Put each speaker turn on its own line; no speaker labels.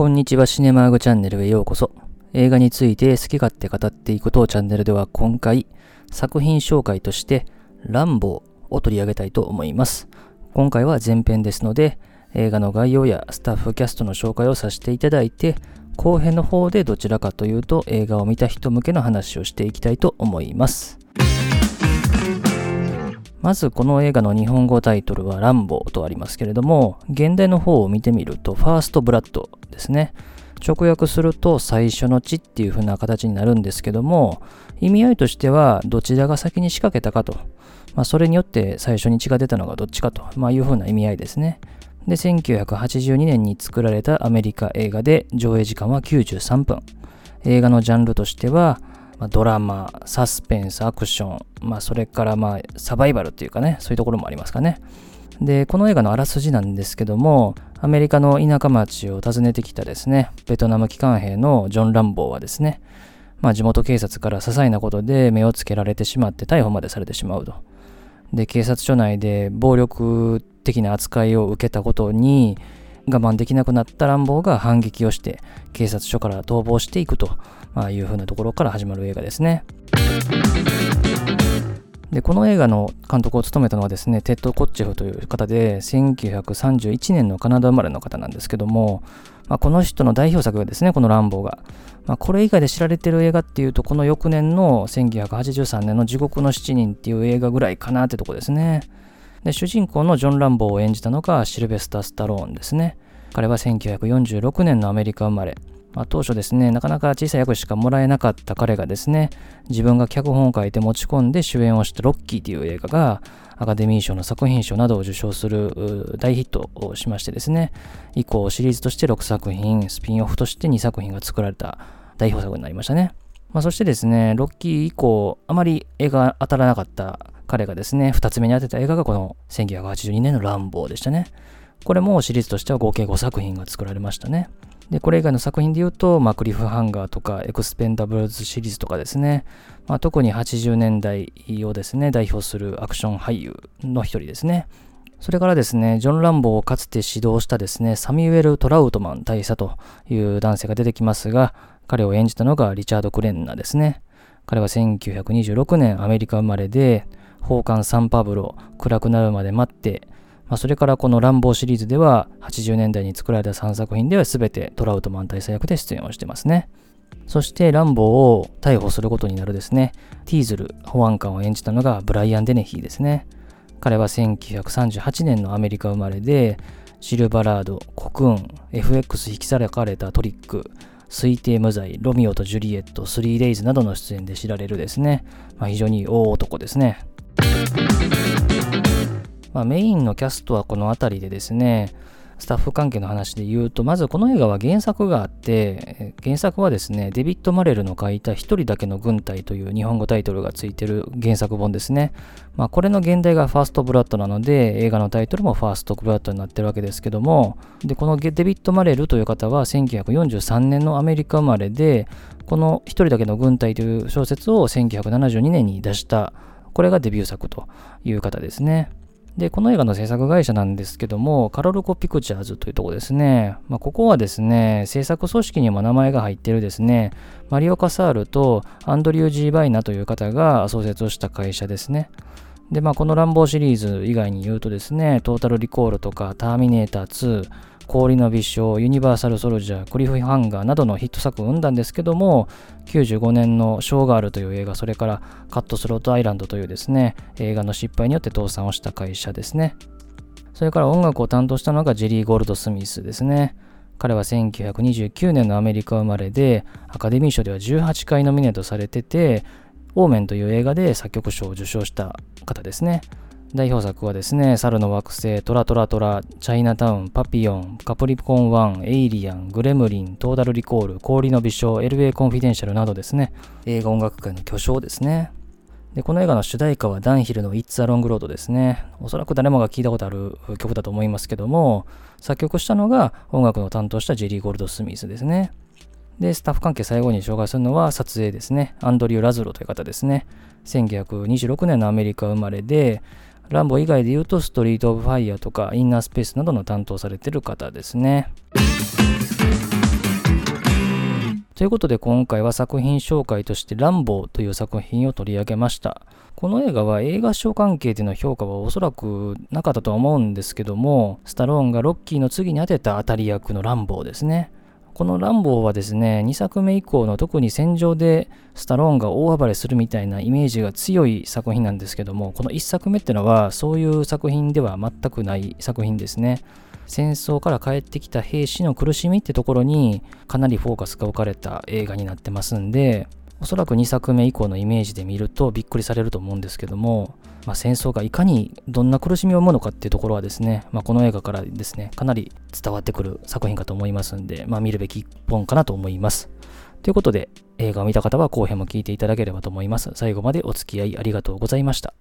こんにちはシネマーグチャンネルへようこそ。映画について好き勝手語っていくとチャンネルでは今回作品紹介としてランボーを取り上げたいと思います。今回は前編ですので映画の概要やスタッフキャストの紹介をさせていただいて後編の方でどちらかというと映画を見た人向けの話をしていきたいと思います。まずこの映画の日本語タイトルはランボーとありますけれども、現代の方を見てみるとファーストブラッドですね。直訳すると最初の地っていう風な形になるんですけども、意味合いとしてはどちらが先に仕掛けたかと、まあ、それによって最初に血が出たのがどっちかと、まあ、いう風な意味合いですね。で、1982年に作られたアメリカ映画で上映時間は93分。映画のジャンルとしては、まあ、ドラマ、サスペンス、アクション、まあ、それからまあサバイバルっていうかね、そういうところもありますかね。で、この映画のあらすじなんですけども、アメリカの田舎町を訪ねてきたですね、ベトナム機関兵のジョン・ランボーはですね、まあ、地元警察から些細なことで目をつけられてしまって逮捕までされてしまうと。で、警察署内で暴力的な扱いを受けたことに我慢できなくなった乱暴が反撃をして警察署から逃亡していくとまあ、いうなところから始まる映画ですね。で、この映画の監督を務めたのはですね、テッド・コッチェフという方で、1931年のカナダ生まれの方なんですけども、まあ、この人の代表作がですね、このランボーが。まあ、これ以外で知られてる映画っていうと、この翌年の1983年の地獄の7人っていう映画ぐらいかなってとこですね。で、主人公のジョン・ランボーを演じたのがシルベスター・スタローンですね。彼は1946年のアメリカ生まれ。まあ、当初ですね、なかなか小さい役しかもらえなかった彼がですね、自分が脚本を書いて持ち込んで主演をしたロッキーという映画がアカデミー賞の作品賞などを受賞する大ヒットをしましてですね、以降シリーズとして6作品、スピンオフとして2作品が作られた代表作になりましたね。まあ、そしてですね、ロッキー以降、あまり映画当たらなかった彼がですね、2つ目に当てた映画がこの1982年のランボーでしたね。これもシリーズとしては合計5作品が作られましたね。で、これ以外の作品で言うと、まあ、クリフハンガーとか、エクスペンダブルズシリーズとかですね、まあ、特に80年代をですね、代表するアクション俳優の一人ですね。それからですね、ジョン・ランボーをかつて指導したですね、サミュエル・トラウトマン大佐という男性が出てきますが、彼を演じたのがリチャード・クレンナですね。彼は1926年アメリカ生まれで、宝冠サンパブロ、暗くなるまで待って、まあ、それからこの乱暴シリーズでは80年代に作られた3作品では全てトラウトマン大佐役で出演をしてますね。そしてランボーを逮捕することになるですね、ティーズル保安官を演じたのがブライアン・デネヒーですね。彼は1938年のアメリカ生まれで、シルバラード、コクーン、FX 引き裂かれたトリック、推定無罪、ロミオとジュリエット、スリーデイズなどの出演で知られるですね、まあ、非常に大男ですね。まあ、メインのキャストはこの辺りでですね、スタッフ関係の話で言うと、まずこの映画は原作があって、原作はですね、デビッド・マレルの書いた一人だけの軍隊という日本語タイトルがついてる原作本ですね。まあ、これの原題がファーストブラッドなので、映画のタイトルもファーストブラッドになってるわけですけども、で、このデビッド・マレルという方は1943年のアメリカ生まれで、この一人だけの軍隊という小説を1972年に出した、これがデビュー作という方ですね。で、この映画の制作会社なんですけども、カロルコ・ピクチャーズというとこですね。まあ、ここはですね、制作総指揮にも名前が入ってるですね、マリオ・カサールとアンドリュー・ジー・バイナという方が創設をした会社ですね。で、まあ、この乱暴シリーズ以外に言うとですね、トータル・リコールとか、ターミネーター2、氷の微笑、ユニバーサル・ソルジャー、クリフ・ハンガーなどのヒット作を生んだんですけども、95年のショーガールという映画、それからカットスロートアイランドというですね、映画の失敗によって倒産をした会社ですね。それから音楽を担当したのがジェリー・ゴールド・スミスですね。彼は1929年のアメリカ生まれで、アカデミー賞では18回ノミネートされてて、オーメンという映画で作曲賞を受賞した方ですね。代表作はですね、猿の惑星、トラトラトラ、チャイナタウン、パピヨン、カプリコン1、エイリアン、グレムリン、トーダルリコール、氷の微笑、LA コンフィデンシャルなどですね、映画音楽界の巨匠ですね。で、この映画の主題歌はダンヒルの It's a Long Road ですね。おそらく誰もが聴いたことある曲だと思いますけども、作曲したのが音楽の担当したジェリー・ゴールド・スミスですね。で、スタッフ関係最後に紹介するのは撮影ですね。アンドリュー・ラズロという方ですね。1926年のアメリカ生まれで、ランボ以外で言うと、ストリート・オブ・ファイヤーとか、インナースペースなどの担当されてる方ですね。ということで今回は作品紹介としてランボーという作品を取り上げました。この映画は映画賞関係での評価はおそらくなかったとは思うんですけども、スタローンがロッキーの次に当てた当たり役のランボーですね。このランボーはですね、2作目以降の特に戦場でスタローンが大暴れするみたいなイメージが強い作品なんですけども、この1作目ってのはそういう作品では全くない作品ですね。戦争から帰ってきた兵士の苦しみってところにかなりフォーカスが置かれた映画になってますんで、おそらく2作目以降のイメージで見るとびっくりされると思うんですけども、まあ、戦争がいかにどんな苦しみを生むのかっていうところはですね、まあ、この映画からですね、かなり伝わってくる作品かと思いますんで、まあ、見るべき一本かなと思います。ということで、映画を見た方は後編も聞いていただければと思います。最後までお付き合いありがとうございました。